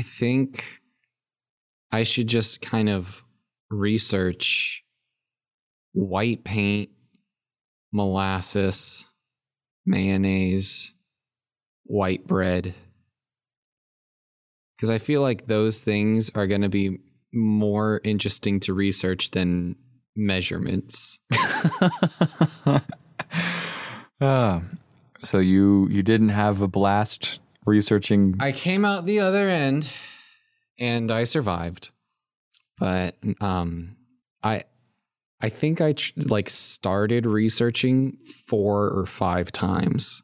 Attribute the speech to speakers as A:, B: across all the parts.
A: I think I should just kind of research white paint, molasses, mayonnaise, white bread. Because I feel like those things are going to be more interesting to research than measurements.
B: Ah, so you you didn't have a blast researching
A: I came out the other end and I survived. But um I I think I tr- like started researching four or five times.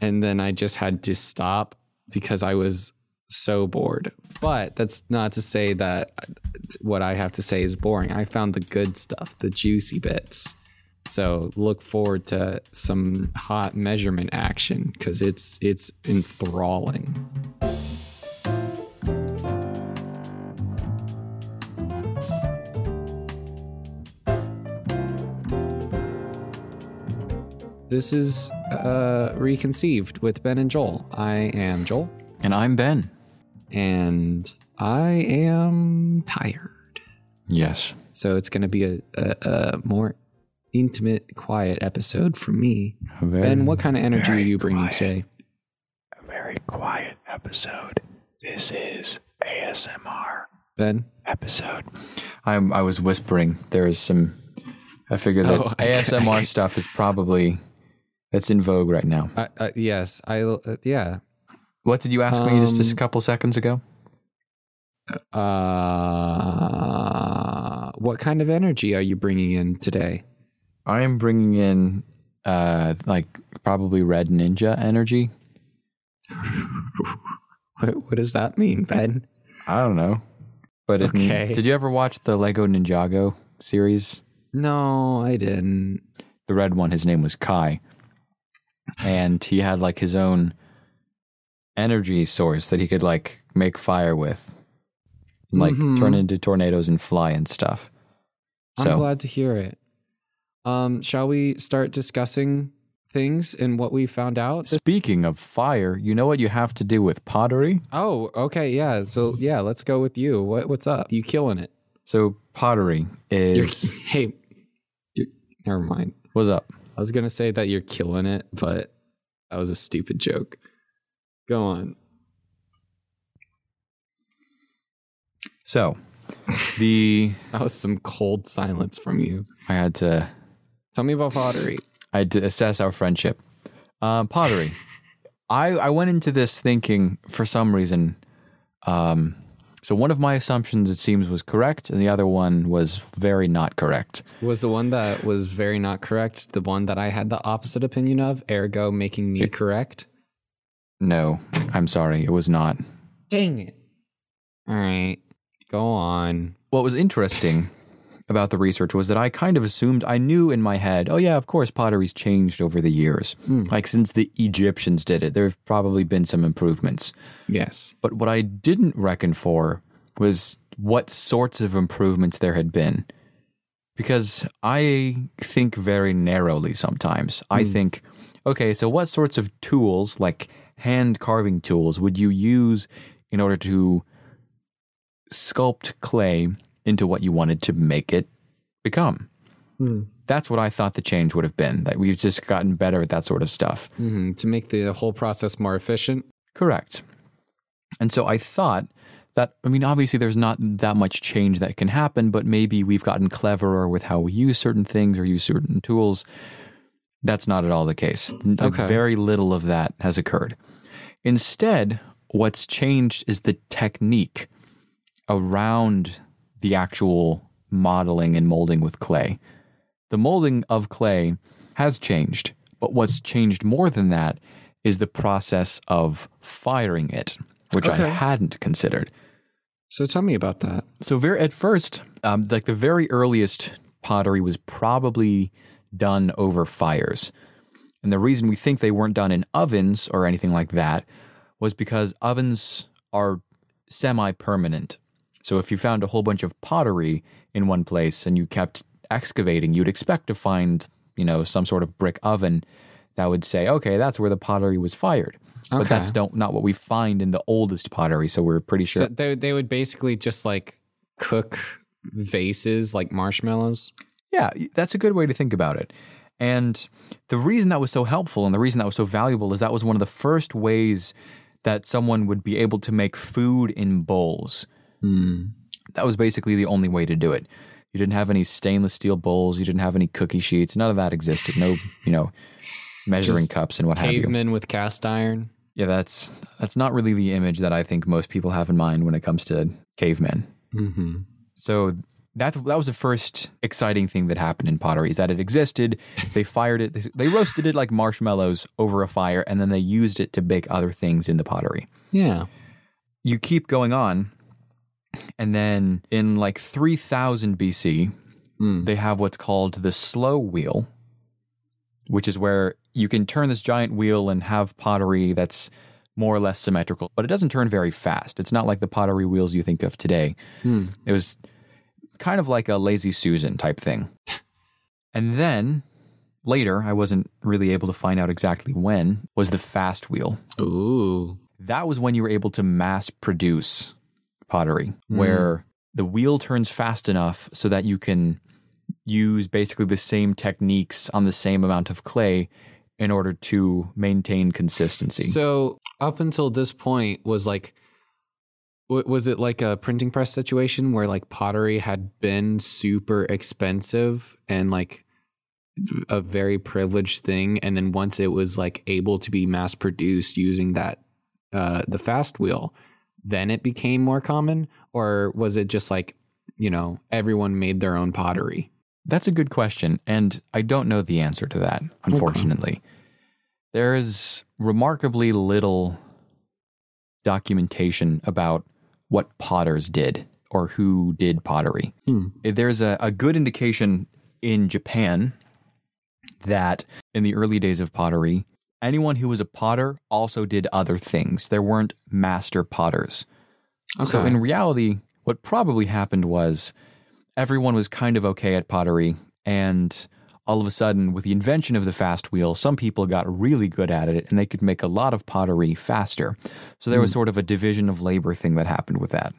A: And then I just had to stop because I was so bored. But that's not to say that what I have to say is boring. I found the good stuff, the juicy bits. So look forward to some hot measurement action because it's it's enthralling. This is uh, Reconceived with Ben and Joel. I am Joel,
B: and I'm Ben.
A: and I am tired.
B: Yes.
A: So it's going to be a, a, a more intimate, quiet episode for me.
B: Very,
A: Ben, what kind of energy are you bringing
C: quiet.
A: today?
C: A very quiet episode. This is ASMR
A: Ben?
C: episode.
B: I'm I was whispering. There is some I figure that
A: Oh, I-
B: ASMR stuff is probably that's in vogue right now.
A: Uh, uh, yes, I. Uh, yeah.
B: What did you ask me just a
A: Um,
B: couple seconds ago?
A: Uh, what kind of energy are you bringing in today?
B: I am bringing in uh like probably red ninja energy.
A: What, what does that mean, Ben?
B: I don't know. But it,
A: Okay.
B: did you ever watch the Lego Ninjago series?
A: No, I didn't.
B: The red one, his name was Kai. And he had like his own energy source that he could like make fire with. And, like
A: Mhm.
B: turn into tornadoes and fly and stuff.
A: I'm
B: So
A: glad to hear it. Um, shall we start discussing things and what we found out?
B: speaking of fire, you know what you have to do with pottery?
A: Oh, okay, yeah. So yeah, let's go with you. What what's up? You killing it?
B: So pottery
A: You're,
B: is
A: hey, you're, never mind.
B: what's up?
A: I was gonna say that you're killing it, but that was a stupid joke. Go on.
B: So the
A: That was some cold silence from you.
B: I had to
A: Tell me about pottery.
B: I assess our friendship. Um, pottery. I I went into this thinking for some reason. Um, so one of my assumptions it seems was correct, and the other one was very not correct.
A: Was the one that was very not correct the one that I had the opposite opinion of, ergo making me correct?
B: No, I'm sorry, it was not.
A: Dang it. All right. Go on.
B: What was interesting about the research was that I kind of assumed I knew in my head, oh yeah, of course pottery's changed over the years. Hmm. Like since the Egyptians did it, there have probably been some improvements.
A: Yes.
B: But what I didn't reckon for was what sorts of improvements there had been. Because I think very narrowly sometimes. I hmm. think, okay, so what sorts of tools, like hand carving tools, would you use in order to sculpt clay into what you wanted to make it become? That's what I thought the change would have been, that we've just gotten better at that sort of stuff.
A: hmm To make the whole process more efficient.
B: Correct. And so I thought that, I mean, obviously there's not that much change that can happen, but maybe we've gotten cleverer with how we use certain things or use certain tools. That's not at all the case. Like,
A: Okay.
B: Very little of that has occurred. Instead, what's changed is the technique around the actual modeling and molding with clay. The molding of clay has changed, but what's changed more than that is the process of firing it, which I hadn't considered.
A: So tell me about that.
B: So very at first, um, like the very earliest pottery was probably done over fires, and the reason we think they weren't done in ovens or anything like that was because ovens are semi-permanent. So if you found a whole bunch of pottery in one place and you kept excavating, you'd expect to find, you know, some sort of brick oven that would say, okay, that's where the pottery was fired. but that's don't not what we find in the oldest pottery. So we're pretty sure.
A: So they they would basically just like cook vases like marshmallows.
B: Yeah, that's a good way to think about it. And the reason that was so helpful and the reason that was so valuable is that was one of the first ways that someone would be able to make food in bowls.
A: Hmm.
B: That was basically the only way to do it. You didn't have any stainless steel bowls, you didn't have any cookie sheets, none of that existed. No, you know, measuring
A: Just
B: cups and what have you.
A: Cavemen with cast iron.
B: Yeah, that's that's not really the image that I think most people have in mind when it comes to cavemen.
A: Mm-hmm.
B: So that that was the first exciting thing that happened in pottery is that it existed. They fired it. They, they roasted it like marshmallows over a fire, and then they used it to bake other things in the pottery.
A: Yeah.
B: You keep going on, and then in like 3000 BC,
A: Mm.
B: they have what's called the slow wheel, which is where you can turn this giant wheel and have pottery that's more or less symmetrical, but it doesn't turn very fast. It's not like the pottery wheels you think of today.
A: Hmm.
B: It was kind of like a lazy Susan type thing. And then later, I wasn't really able to find out exactly when, was the fast wheel.
A: Ooh.
B: That was when you were able to mass produce pottery, where the wheel turns fast enough so that you can use basically the same techniques on the same amount of clay in order to maintain consistency.
A: So up until this point was like was it like a printing press situation where like pottery had been super expensive and like a very privileged thing and then once it was like able to be mass produced using that uh the fast wheel then it became more common or was it just like you know everyone made their own pottery
B: That's a good question, and I don't know the answer to that, unfortunately. There is remarkably little documentation about what potters did or who did pottery.
A: Hmm.
B: There's a, a good indication in Japan that in the early days of pottery, anyone who was a potter also did other things. There weren't master potters. So in reality, what probably happened was everyone was kind of okay at pottery, and all of a sudden, with the invention of the fast wheel, some people got really good at it and they could make a lot of pottery faster. So there was hmm. sort of a division of labor thing that happened with that.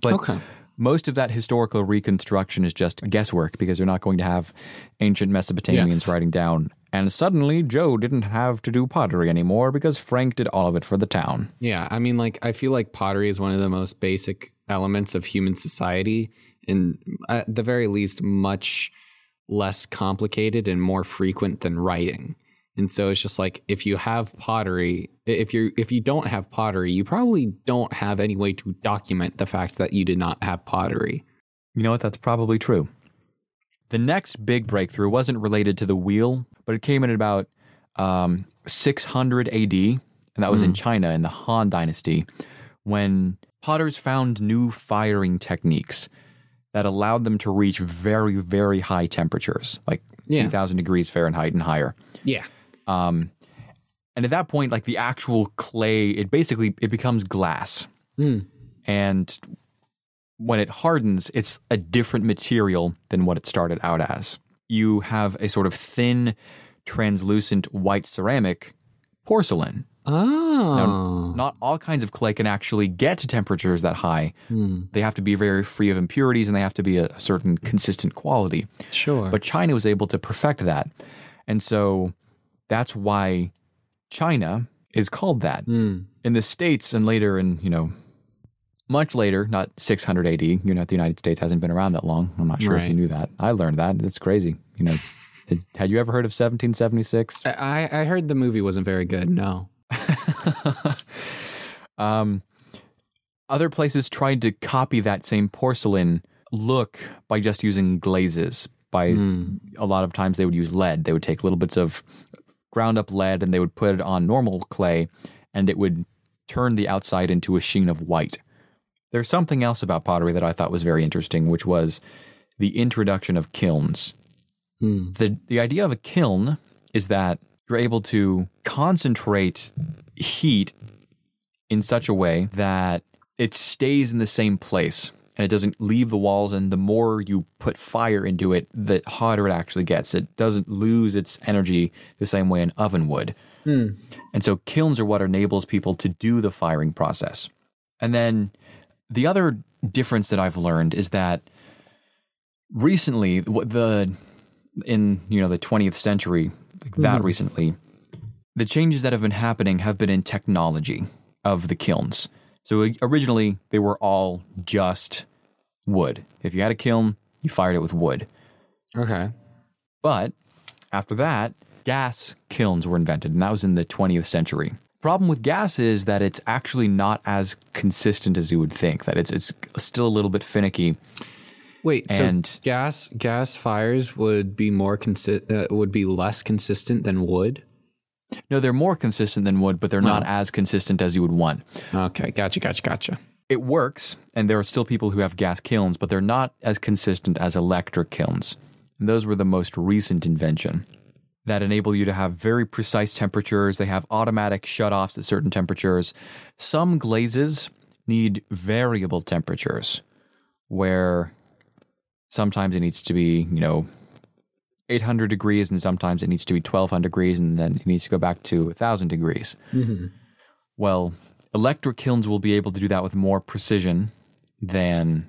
B: But
A: okay
B: most of that historical reconstruction is just guesswork because they're not going to have ancient Mesopotamians writing down. And suddenly, Joe didn't have to do pottery anymore because Frank did all of it for the town.
A: Yeah, I mean, like I feel like pottery is one of the most basic elements of human society, and at the very least, much less complicated and more frequent than writing. And so it's just like if you have pottery, if you if you don't have pottery, you probably don't have any way to document the fact that you did not have pottery.
B: You know what? That's probably true. The next big breakthrough wasn't related to the wheel, but it came in at about um, 600 AD, and that was in China in the Han Dynasty, when potters found new firing techniques that allowed them to reach very, very high temperatures, like
A: Yeah.
B: 2,000 degrees Fahrenheit and higher.
A: Yeah.
B: Um, and at that point, like the actual clay, it basically it becomes glass,
A: Hmm.
B: and when it hardens, it's a different material than what it started out as. You have a sort of thin, translucent white ceramic porcelain.
A: Oh.
B: Not all kinds of clay can actually get to temperatures that high.
A: Hmm.
B: They have to be very free of impurities and they have to be a, a certain consistent quality.
A: Sure.
B: But China was able to perfect that. And so that's why China is called that.
A: Hmm.
B: In the States and later in, you know, much later, not 600 AD, you know, the United States hasn't been around that long. I'm not sure if you knew that. I learned that. It's crazy. You know, had- had you ever heard of 1776?
A: I I heard the movie wasn't very good. No.
B: um, other places tried to copy that same porcelain look by just using glazes. By
A: Hmm.
B: a lot of times they would use lead. They would take little bits of ground up lead and they would put it on normal clay, and it would turn the outside into a sheen of white. There's something else about pottery that I thought was very interesting, which was the introduction of kilns.
A: Hmm.
B: The the idea of a kiln is that you're able to concentrate heat in such a way that it stays in the same place and it doesn't leave the walls and the more you put fire into it the hotter it actually gets it doesn't lose its energy the same way an oven would hmm. And so kilns are what enables people to do the firing process. And then the other difference that I've learned is that recently the in you know the 20th century like that hmm. recently the changes that have been happening have been in technology of the kilns. So originally they were all just wood. If you had a kiln, you fired it with wood.
A: Okay.
B: But after that, gas kilns were invented, and that was in the 20th century. Problem with gas is that it's actually not as consistent as you would think. That it's it's still a little bit finicky.
A: Wait,
B: And-
A: so gas gas fires would be more consi- uh, would be less consistent than wood.
B: No, they're more consistent than wood, but they're not uh-huh. as consistent as you would want.
A: Okay, gotcha, gotcha, gotcha.
B: It works, and there are still people who have gas kilns, but they're not as consistent as electric kilns. And those were the most recent invention that enable you to have very precise temperatures. They have automatic shutoffs at certain temperatures. Some glazes need variable temperatures, where sometimes it needs to be, you know, 800 degrees, and sometimes it needs to be 1200 degrees, and then it needs to go back to 1000 degrees. Mm-hmm. Well, electric kilns will be able to do that with more precision than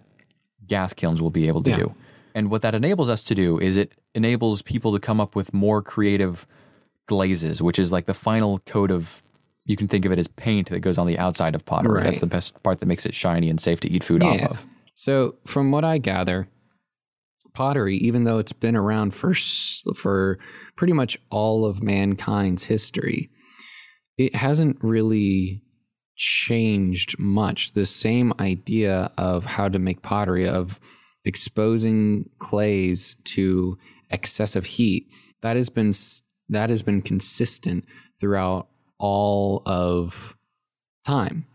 B: gas kilns will be able to
A: Yeah.
B: do. And what that enables us to do is it enables people to come up with more creative glazes, which is like the final coat of you can think of it as paint that goes on the outside of pottery. That's the best part that makes it shiny and safe to eat food off of.
A: So, from what I gather, pottery, even though it's been around for for pretty much all of mankind's history, it hasn't really changed much. The same idea of how to make pottery of exposing clays to excessive heat that has been that has been consistent throughout all of time.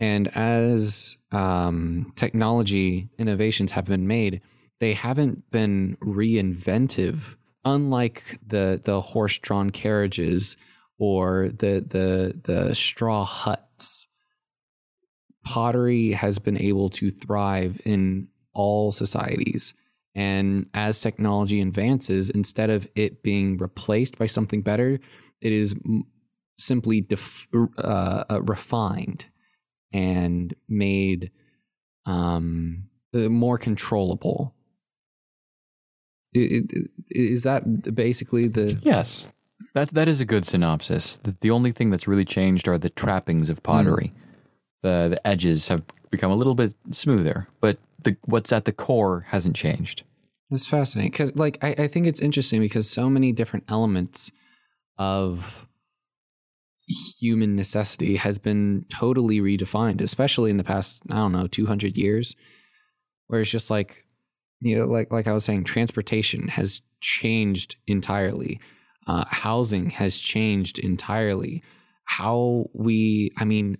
A: And as um, technology innovations have been made, they haven't been reinventive. Unlike the the horse drawn carriages or the the the straw huts, pottery has been able to thrive in all societies. And as technology advances, instead of it being replaced by something better, it is simply def- uh, uh, refined and made um, uh, more controllable. Is that basically the?
B: Yes. That that is a good synopsis. The, the only thing that's really changed are the trappings of pottery. Hmm. The the edges have become a little bit smoother, but the what's at the core hasn't changed.
A: It's fascinating because, like, I, I think it's interesting because so many different elements of human necessity has been totally redefined, especially in the past, I don't know, 200 years, where it's just like, you know, like, like I was saying, transportation has changed entirely. Uh, housing has changed entirely. How we, I mean,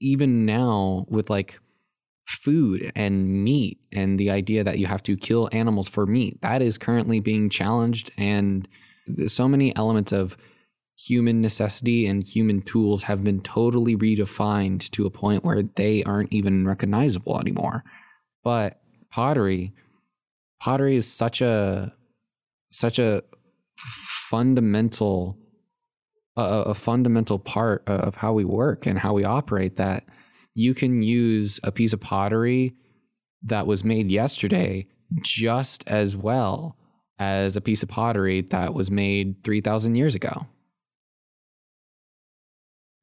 A: even now with like food and meat and the idea that you have to kill animals for meat that is currently being challenged and so many elements of human necessity and human tools have been totally redefined to a point where they aren't even recognizable anymore but pottery pottery is such a such a fundamental a, a fundamental part of how we work and how we operate that you can use a piece of pottery that was made yesterday just as well as a piece of pottery that was made 3000 years ago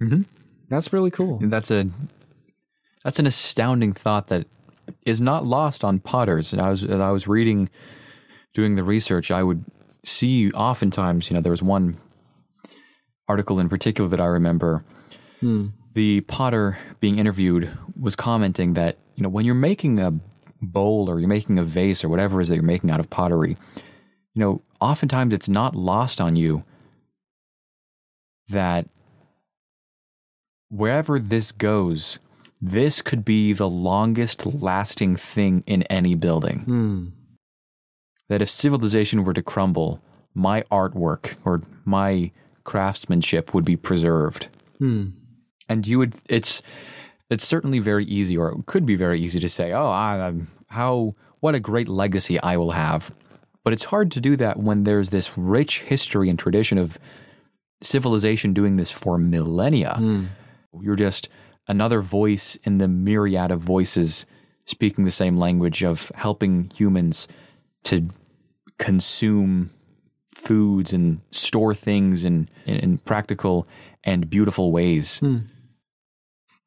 B: Mhm.
A: that's really cool
B: that's a that's an astounding thought that is not lost on potters. And I was as I was reading, doing the research, I would see oftentimes, you know, there was one article in particular that I remember.
A: Hmm.
B: The potter being interviewed was commenting that, you know, when you're making a bowl or you're making a vase or whatever it is that you're making out of pottery, you know, oftentimes it's not lost on you that wherever this goes, this could be the longest lasting thing in any building.
A: Hmm.
B: That if civilization were to crumble, my artwork or my craftsmanship would be preserved.
A: Hmm.
B: And you would, it's, it's certainly very easy, or it could be very easy to say, oh, I, I'm- how, what a great legacy I will have. But it's hard to do that when there's this rich history and tradition of civilization doing this for millennia.
A: Hmm.
B: You're just another voice in the myriad of voices speaking the same language of helping humans to consume foods and store things in, in, in practical and beautiful ways.
A: Hmm.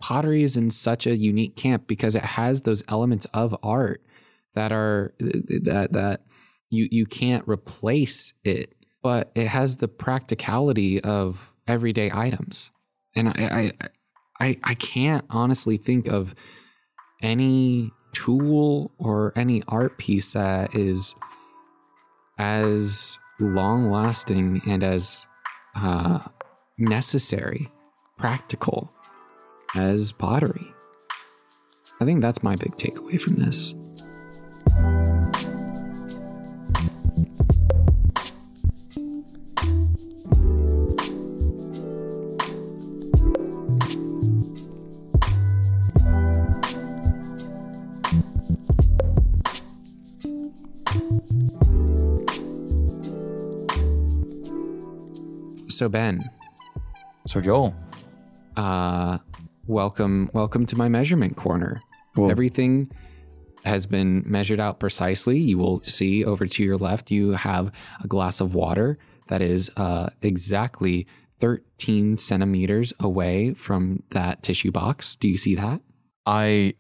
A: pottery is in such a unique camp because it has those elements of art that are that that you you can't replace it but it has the practicality of everyday items and i i i, I I can't honestly think of any tool or any art piece that is as long lasting and as uh, necessary practical as pottery. I think that's my big takeaway from this. So Ben,
B: So, Joel,
A: uh, welcome, welcome to my measurement corner.
B: Well-
A: Everything has been measured out precisely. You will see over to your left, you have a glass of water that is uh, exactly 13 centimeters away from that tissue box. Do you see that?
B: I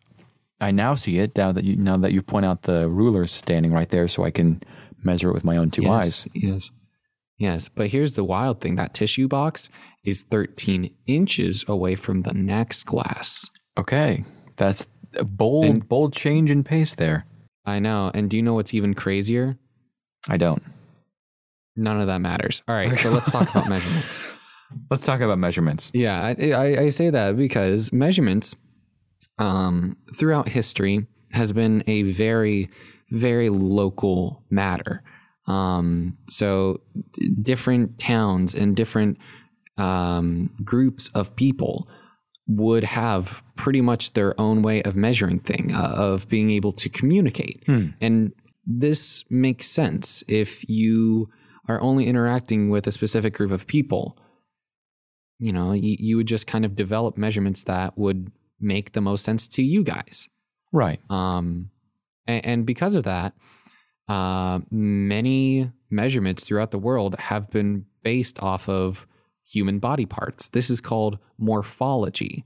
B: I now see it now that you now that you point out the ruler standing right there, so I can measure it with my own two
A: yes,
B: eyes.
A: Yes. Yes. But here's the wild thing that tissue box is 13 inches away from the next glass.
B: Okay, that's a bold
A: And-
B: bold change in pace there.
A: I know. And do you know what's even crazier?
B: I don't.
A: None of that matters. All right. So let's talk about measurements.
B: Let's talk about measurements.
A: Yeah, I, I, I say that because measurements um, throughout history has been a very, very local matter. Um, so different towns and different um, groups of people would have pretty much their own way of measuring thing, uh, of being able to communicate.
B: Hmm.
A: And this makes sense if you are only interacting with a specific group of people you know, you, you would just kind of develop measurements that would make the most sense to you guys.
B: Right.
A: Um, and, and because of that, uh, many measurements throughout the world have been based off of human body parts. This is called morphology.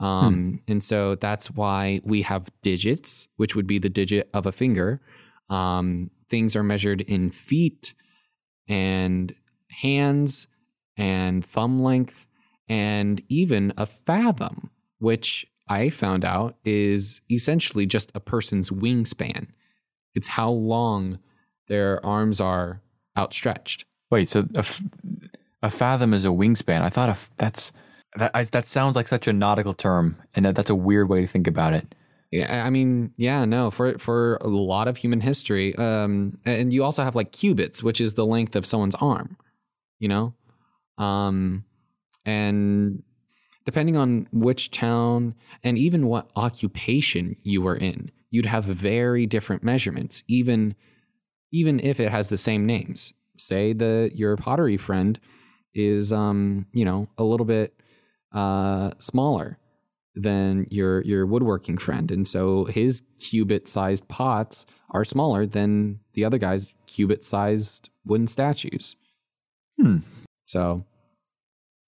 A: Um, And so that's why we have digits, which would be the digit of a finger. Um, things are measured in feet and hands and thumb length and even a fathom, which I found out is essentially just a person's wingspan. It's how long their arms are outstretched.
B: Wait. So a, f- a fathom is a wingspan. I thought a f- that's that I, that sounds like such a nautical term, and that, that's a weird way to think about it.
A: Yeah, I mean, yeah, no, for for a lot of human history, um, and you also have like cubits, which is the length of someone's arm, you know, um, and depending on which town and even what occupation you were in, you'd have very different measurements, even even if it has the same names. Say the your pottery friend is, um, you know, a little bit uh, smaller than your your woodworking friend and so his cubit sized pots are smaller than the other guy's cubit sized wooden statues
B: Hmm.
A: so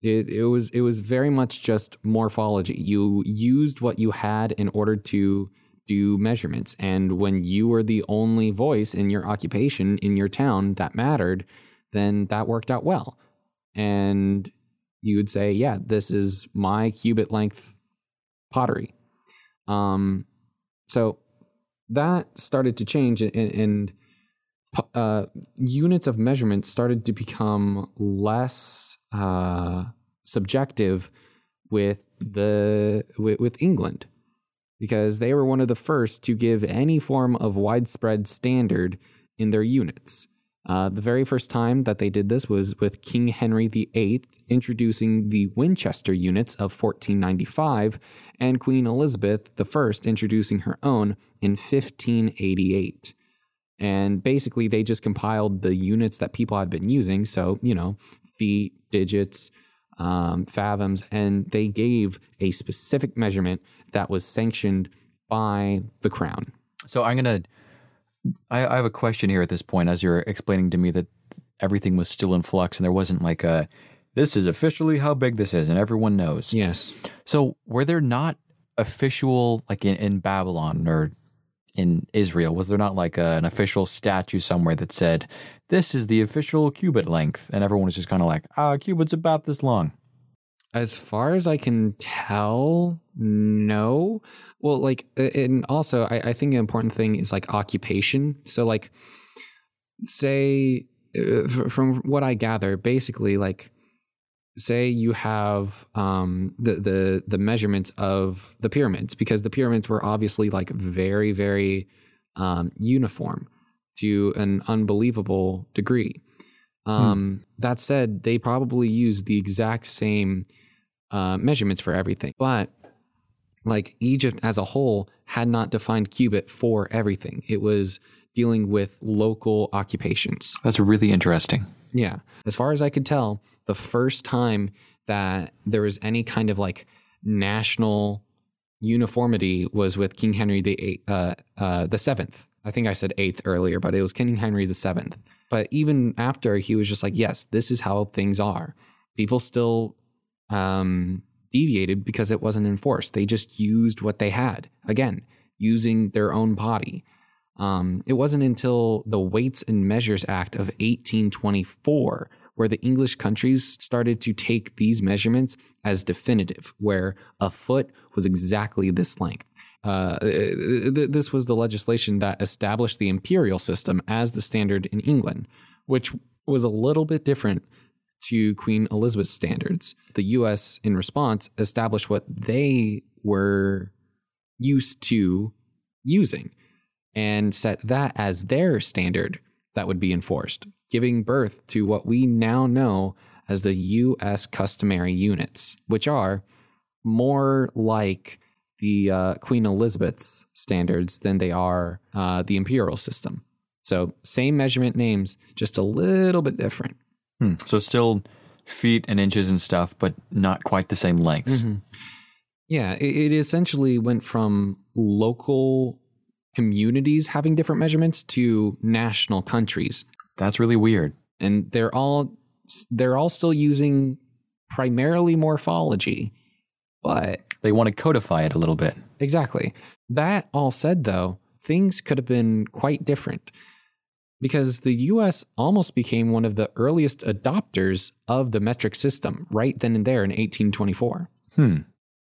A: it it was it was very much just morphology you used what you had in order to do measurements. And when you were the only voice in your occupation in your town that mattered then that worked out well. And you would say yeah this is my cubit length pottery. Um, so that started to change, and, and uh, units of measurement started to become less uh, subjective with the with, with England because they were one of the first to give any form of widespread standard in their units. Uh, the very first time that they did this was with King Henry VIII introducing the Winchester units of 1495 and Queen Elizabeth I introducing her own in 1588. And basically, they just compiled the units that people had been using. So, you know, feet, digits, um, fathoms, and they gave a specific measurement that was sanctioned by the crown.
B: So I'm gonna. I, I have a question here at this point, as you're explaining to me that everything was still in flux and there wasn't like a. This is officially how big this is, and everyone knows.
A: Yes.
B: So were there not official like in, in Babylon or in Israel? Was there not like a, an official statue somewhere that said this is the official cubit length, and everyone was just kind of like, ah, a cubit's about this long.
A: As far as I can tell, no. Well, like, and also, I, I think an important thing is like occupation. So, like, say, uh, from what I gather, basically, like, say you have um, the the the measurements of the pyramids because the pyramids were obviously like very very um, uniform to an unbelievable degree. Um, That said, they probably used the exact same uh, measurements for everything, but like Egypt as a whole had not defined cubit for everything. It was dealing with local occupations.
B: That's really interesting.
A: Yeah. As far as I could tell, the first time that there was any kind of like national uniformity was with King Henry the eight, uh, uh, the seventh. I think I said eighth earlier, but it was King Henry the seventh. But even after, he was just like, "Yes, this is how things are." People still um, deviated because it wasn't enforced. They just used what they had. Again, using their own body. Um, it wasn't until the Weights and Measures Act of 1824 where the English countries started to take these measurements as definitive, where a foot was exactly this length. Uh, th- this was the legislation that established the imperial system as the standard in England, which was a little bit different to Queen Elizabeth's standards. The US, in response, established what they were used to using and set that as their standard that would be enforced, giving birth to what we now know as the US customary units, which are more like the uh, Queen Elizabeth's standards than they are uh, the imperial system. So, same measurement names, just a little bit different.
B: Hmm. So still feet and inches and stuff, but not quite the same lengths.
A: Mm-hmm. Yeah, it, it essentially went from local communities having different measurements to national countries,
B: That's really weird.
A: and they're all they're all still using primarily morphology, but
B: They want to codify it a little bit.
A: Exactly. That all said, though, things could have been quite different because the US almost became one of the earliest adopters of the metric system right then and there in 1824.
B: Hmm.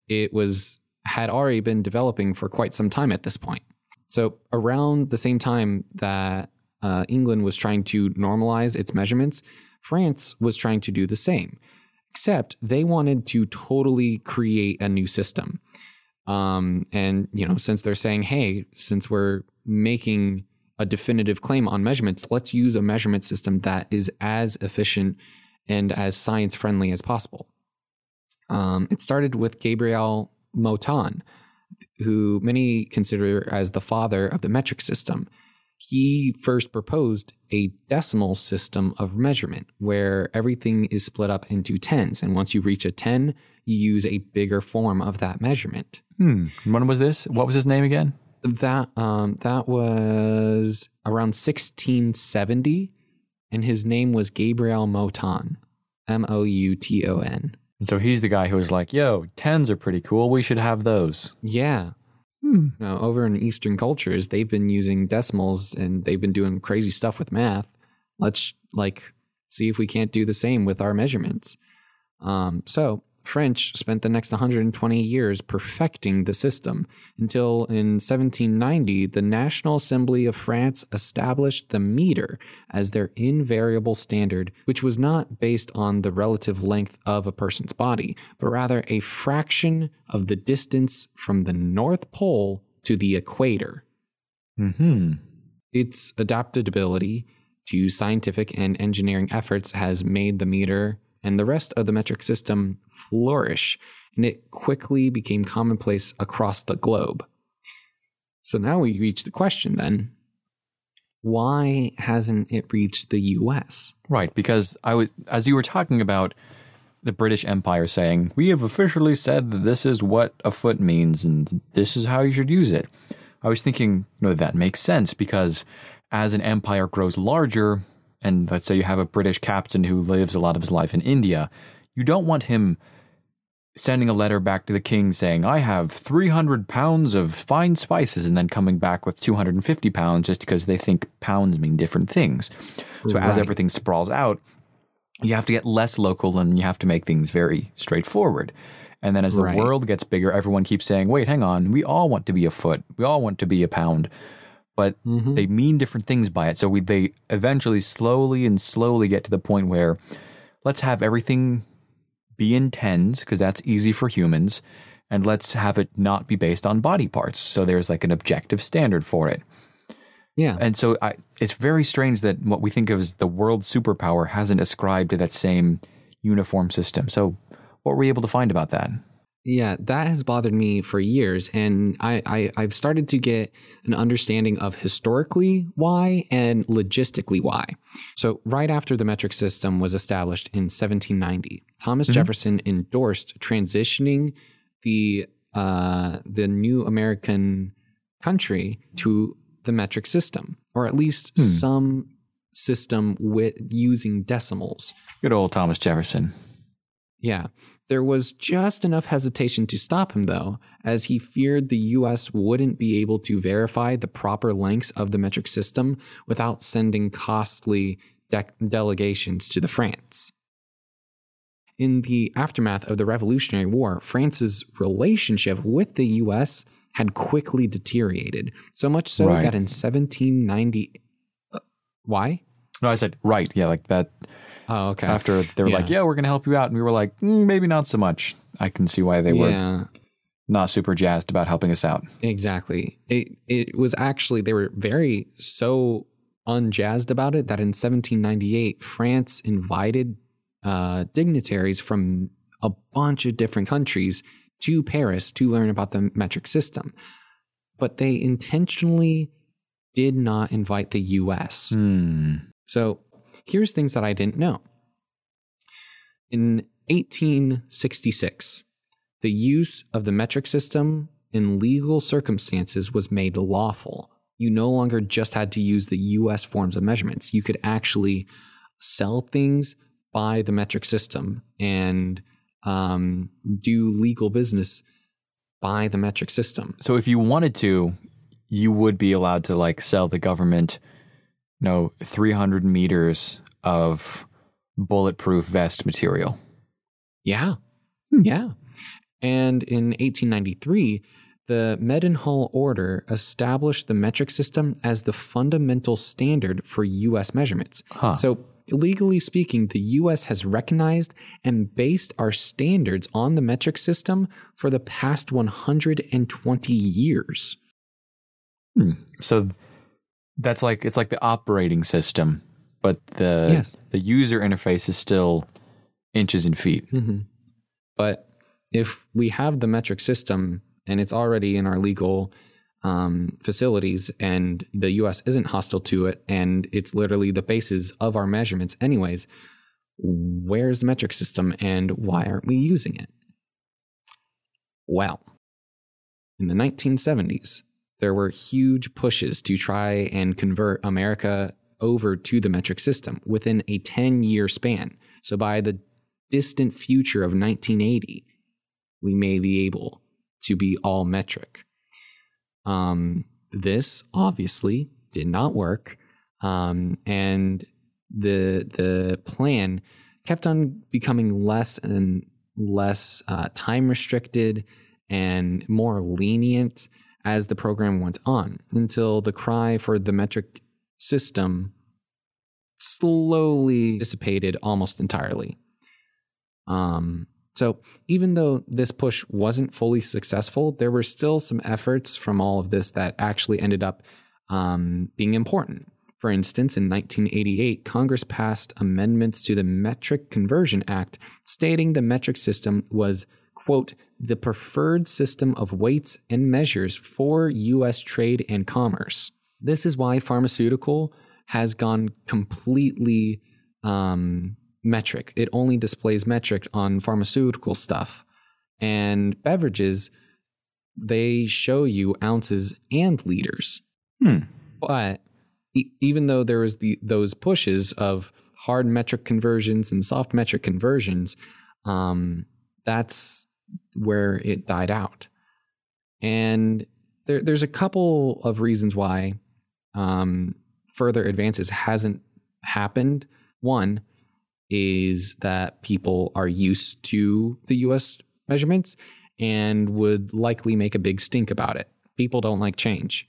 A: It was had already been developing for quite some time at this point. So, around the same time that uh, England was trying to normalize its measurements, France was trying to do the same, except they wanted to totally create a new system. Um, and you know, since they're saying, "Hey, since we're making a definitive claim on measurements, let's use a measurement system that is as efficient and as science friendly as possible." Um, it started with Gabriel Mouton, who many consider as the father of the metric system. He first proposed a decimal system of measurement where everything is split up into tens. And once you reach a 10, you use a bigger form of that measurement.
B: Hmm. When was this? What was his name again?
A: That um, that was around 1670, and his name was Gabriel Mouton, M O U T O N.
B: So he's the guy who was like, yo, tens are pretty cool. We should have those.
A: Yeah.
B: Hmm.
A: Now, over in Eastern cultures, they've been using decimals and they've been doing crazy stuff with math. Let's like see if we can't do the same with our measurements. Um, so French spent the next 120 years perfecting the system until in 1790, the National Assembly of France established the meter as their invariable standard, which was not based on the relative length of a person's body, but rather a fraction of the distance from the North Pole to the equator.
B: Mm-hmm.
A: Its adaptability to scientific and engineering efforts has made the meter and the rest of the metric system flourish, and it quickly became commonplace across the globe. So now we reach the question then why hasn't it reached the US?
B: Right, because I was as you were talking about the British Empire saying, "We have officially said that this is what a foot means and this is how you should use it." I was thinking, no, that makes sense because as an empire grows larger, and let's say you have a British captain who lives a lot of his life in India, you don't want him sending a letter back to the king saying, I have 300 pounds of fine spices, and then coming back with 250 pounds just because they think pounds mean different things. So as everything sprawls out, you have to get less local and you have to make things very straightforward. And then as the
A: Right.
B: world gets bigger, everyone keeps saying, wait, hang on, we all want to be a foot, we all want to be a pound. But
A: Mhm.
B: they mean different things by it. So we, they eventually slowly and slowly get to the point where let's have everything be in tens because that's easy for humans and let's have it not be based on body parts so there's like an objective standard for it
A: Yeah.
B: and so I, it's very strange that what we think of as the world superpower hasn't ascribed to that same uniform system so what were you able to find about that
A: Yeah, that has bothered me for years, and I, I I've started to get an understanding of historically why and logistically why. So right after the metric system was established in 1790, Thomas Jefferson endorsed transitioning the uh, the new American country to the metric system, or at least some system with using decimals.
B: good old thomas jefferson
A: Yeah. There was just enough hesitation to stop him, though, as he feared the US wouldn't be able to verify the proper lengths of the metric system without sending costly de- delegations to the France. In the aftermath of the Revolutionary War, France's relationship with the US had quickly deteriorated, so much so
B: Right.
A: that in 1790. Uh, why?
B: no i said right yeah like that
A: Oh, okay.
B: after they were
A: Yeah.
B: like yeah we're gonna help you out and we were like mm, maybe not so much i can see why they were not super jazzed about helping us out
A: Exactly. It it was actually they were very so unjazzed about it that in 1798 France invited uh, dignitaries from a bunch of different countries to Paris to learn about the metric system, but they intentionally did not invite the U.S.
B: hmm
A: So here's things that I didn't know. In 1866, the use of the metric system in legal circumstances was made lawful. You no longer just had to use the US forms of measurements. You could actually sell things by the metric system and um, do legal business by the metric system.
B: So if you wanted to, you would be allowed to like sell the government, you know, 300 meters of bulletproof vest material.
A: Yeah.
B: Hmm.
A: Yeah. And in 1893, the Mendenhall Order established the metric system as the fundamental standard for U.S. measurements.
B: Huh.
A: So, legally speaking, the U.S. has recognized and based our standards on the metric system for the past 120 years.
B: So that's like it's like the operating system, but the
A: Yes.
B: the user interface is still inches and feet.
A: hmm But if we have the metric system and it's already in our legal um, facilities and the US isn't hostile to it and it's literally the basis of our measurements, anyways, where's the metric system and why aren't we using it? Well, in the 1970s, there were huge pushes to try and convert America over to the metric system within a 10 year span. So by the distant future of 1980, we may be able to be all metric. Um, this obviously did not work, um, and the the plan kept on becoming less and less uh, time restricted and more lenient as the program went on until the cry for the metric system slowly dissipated almost entirely. Um, so even though this push wasn't fully successful, there were still some efforts from all of this that actually ended up um, being important. For instance, in 1988, Congress passed amendments to the Metric Conversion Act stating the metric system was, quote, the preferred system of weights and measures for U.S. trade and commerce. This is why pharmaceutical has gone completely um, metric. It only displays metric on pharmaceutical stuff. And beverages, they show you ounces and liters.
B: Hmm.
A: But e- even though there was the those pushes of hard metric conversions and soft metric conversions, um, that's where it died out. And there, there's a couple of reasons why um, further advances hasn't happened. One is that people are used to the US measurements and would likely make a big stink about it. People don't like change.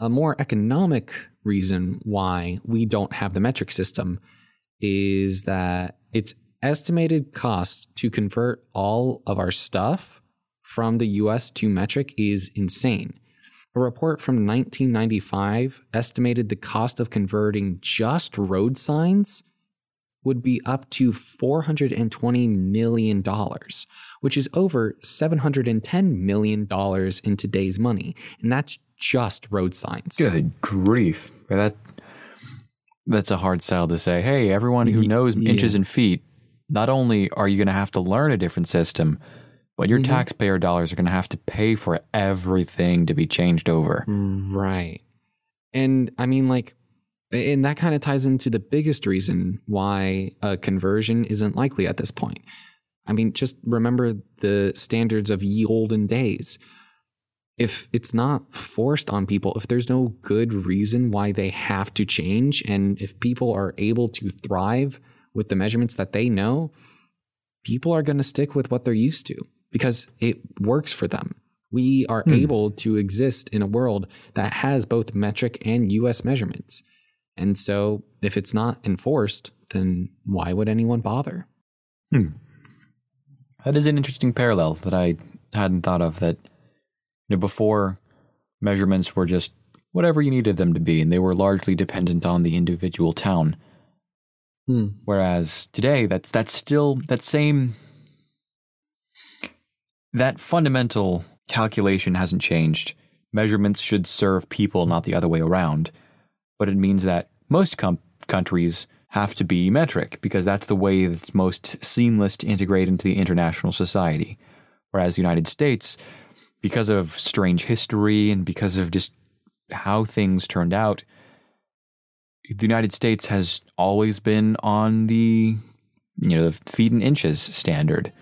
A: A more economic reason why we don't have the metric system is that its estimated cost to convert all of our stuff from the US to metric is insane. A report from 1995 estimated the cost of converting just road signs would be up to $420 million, which is over $710 million in today's money. And that's just road signs.
B: Good grief. That that's a hard sell to say. Hey, everyone who knows
A: yeah.
B: inches and feet, not only are you going to have to learn a different system, but your
A: Mhm.
B: taxpayer dollars are going to have to pay for everything to be changed over.
A: Right. And I mean, like, and that kind of ties into the biggest reason why a conversion isn't likely at this point. I mean, just remember the standards of ye olden days. If it's not forced on people, if there's no good reason why they have to change, and if people are able to thrive with the measurements that they know, people are going to stick with what they're used to because it works for them. We are
B: Hmm.
A: able to exist in a world that has both metric and US measurements. And so if it's not enforced, then why would anyone bother?
B: That is an interesting parallel that I hadn't thought of. That you know, before measurements were just whatever you needed them to be, and they were largely dependent on the individual town.
A: Hmm.
B: Whereas today, that's that's still that same that fundamental calculation hasn't changed. Measurements should serve people, not the other way around. But it means that most com- countries have to be metric because that's the way that's most seamless to integrate into the international society. Whereas the United States, because of strange history and because of just how things turned out, the United States has always been on the you know the feet and inches standard,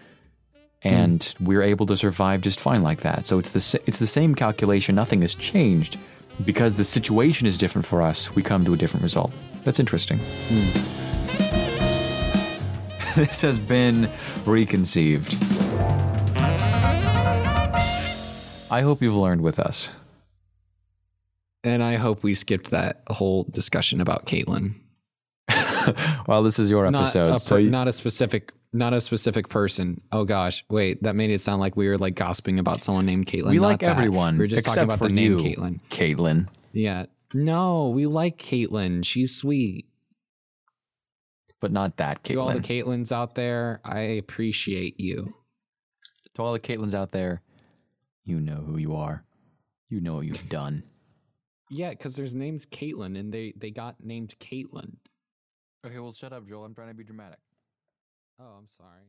B: and we're able to survive just fine like that. So it's the it's the same calculation. Nothing has changed because the situation is different for us. We come to a different result. That's interesting. Hmm. this has been reconceived. I hope you've learned with us.
A: And I hope we skipped that whole discussion about Caitlyn.
B: well, this is your episode,
A: not a,
B: so you,
A: not a specific not a specific person. Oh gosh, wait, that made it sound like we were like gossiping about someone named Caitlyn.
B: we
A: Not
B: like
A: that.
B: everyone
A: We are just
B: except
A: talking about
B: for
A: the name
B: you,
A: Caitlyn.
B: Caitlin.
A: Yeah. No, we like Caitlyn. She's sweet.
B: But not that Caitlin.
A: To all the
B: Caitlin.
A: Caitlins out there, I appreciate you.
B: To all the Caitlins out there, you know who you are. You know what you've done.
A: Yeah, because there's names Caitlyn, and they they got named Caitlyn.
B: Okay, well, shut up, Joel. I'm trying to be dramatic.
A: Oh, I'm sorry.